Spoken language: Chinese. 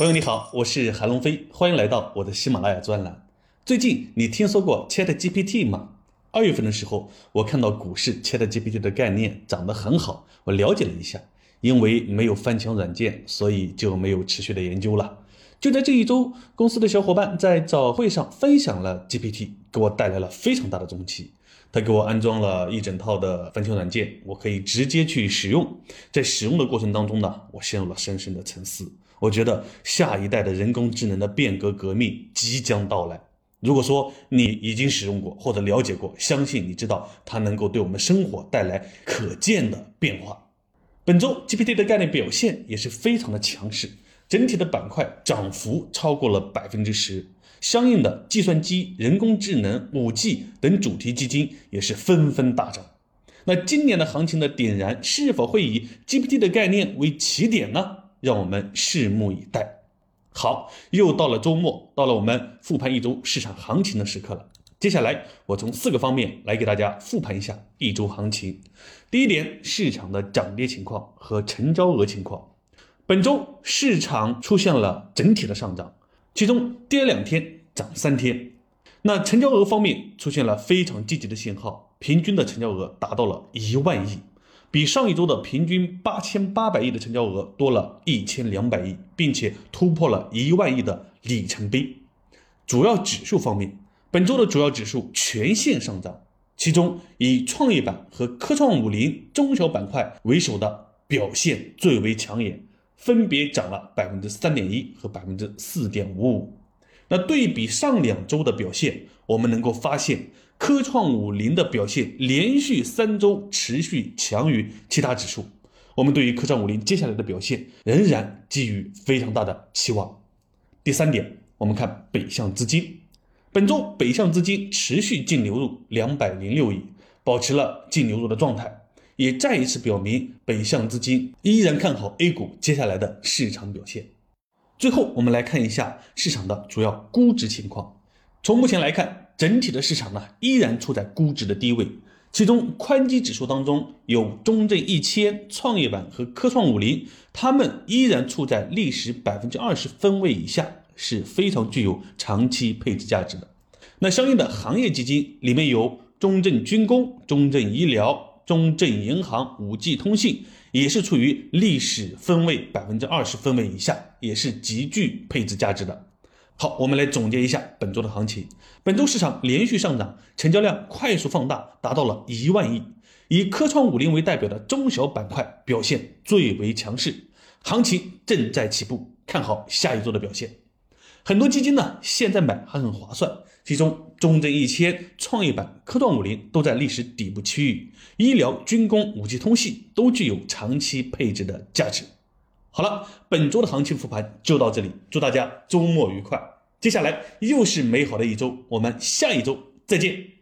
朋友你好，我是韩龙飞，欢迎来到我的喜马拉雅专栏。最近你听说过 Chat GPT 吗？二月份的时候，我看到股市 Chat GPT 的概念涨得很好，我了解了一下，因为没有翻墙软件，所以就没有持续的研究了。就在这一周，公司的小伙伴在早会上分享了 GPT，给我带来了非常大的中期。他给我安装了一整套的翻墙软件，我可以直接去使用。在使用的过程当中呢，我陷入了深深的沉思。我觉得下一代的人工智能的变革革命即将到来。如果说你已经使用过或者了解过，相信你知道它能够对我们生活带来可见的变化。本周 GPT 的概念表现也是非常的强势，整体的板块涨幅超过了百分之十，相应的计算机、人工智能、五 G 等主题基金也是纷纷大涨。那今年的行情的点燃是否会以 GPT 的概念为起点呢？让我们拭目以待。好，又到了周末，到了我们复盘一周市场行情的时刻了。接下来，我从四个方面来给大家复盘一下一周行情。第一点，市场的涨跌情况和成交额情况。本周市场出现了整体的上涨，其中跌两天，涨三天。那成交额方面出现了非常积极的信号，平均的成交额达到了一万亿。比上一周的平均八千八百亿的成交额多了一千两百亿，并且突破了一万亿的里程碑。主要指数方面，本周的主要指数全线上涨，其中以创业板和科创五零中小板块为首的表现最为抢眼，分别涨了百分之三点一和百分之四点五五。那对比上两周的表现，我们能够发现。科创五零的表现连续三周持续强于其他指数，我们对于科创五零接下来的表现仍然寄予非常大的期望。第三点，我们看北向资金，本周北向资金持续净流入两百零六亿，保持了净流入的状态，也再一次表明北向资金依然看好 A 股接下来的市场表现。最后，我们来看一下市场的主要估值情况，从目前来看。整体的市场呢，依然处在估值的低位，其中宽基指数当中有中证一千、创业板和科创五零，它们依然处在历史百分之二十分位以下，是非常具有长期配置价值的。那相应的行业基金里面有中证军工、中证医疗、中证银行、五 G 通信，也是处于历史分位百分之二十分位以下，也是极具配置价值的。好，我们来总结一下本周的行情。本周市场连续上涨，成交量快速放大，达到了一万亿。以科创五零为代表的中小板块表现最为强势，行情正在起步，看好下一周的表现。很多基金呢，现在买还很划算。其中，中证一千、创业板、科创五零都在历史底部区域，医疗、军工、五 G 通信都具有长期配置的价值。好了，本周的行情复盘就到这里，祝大家周末愉快。接下来又是美好的一周，我们下一周再见。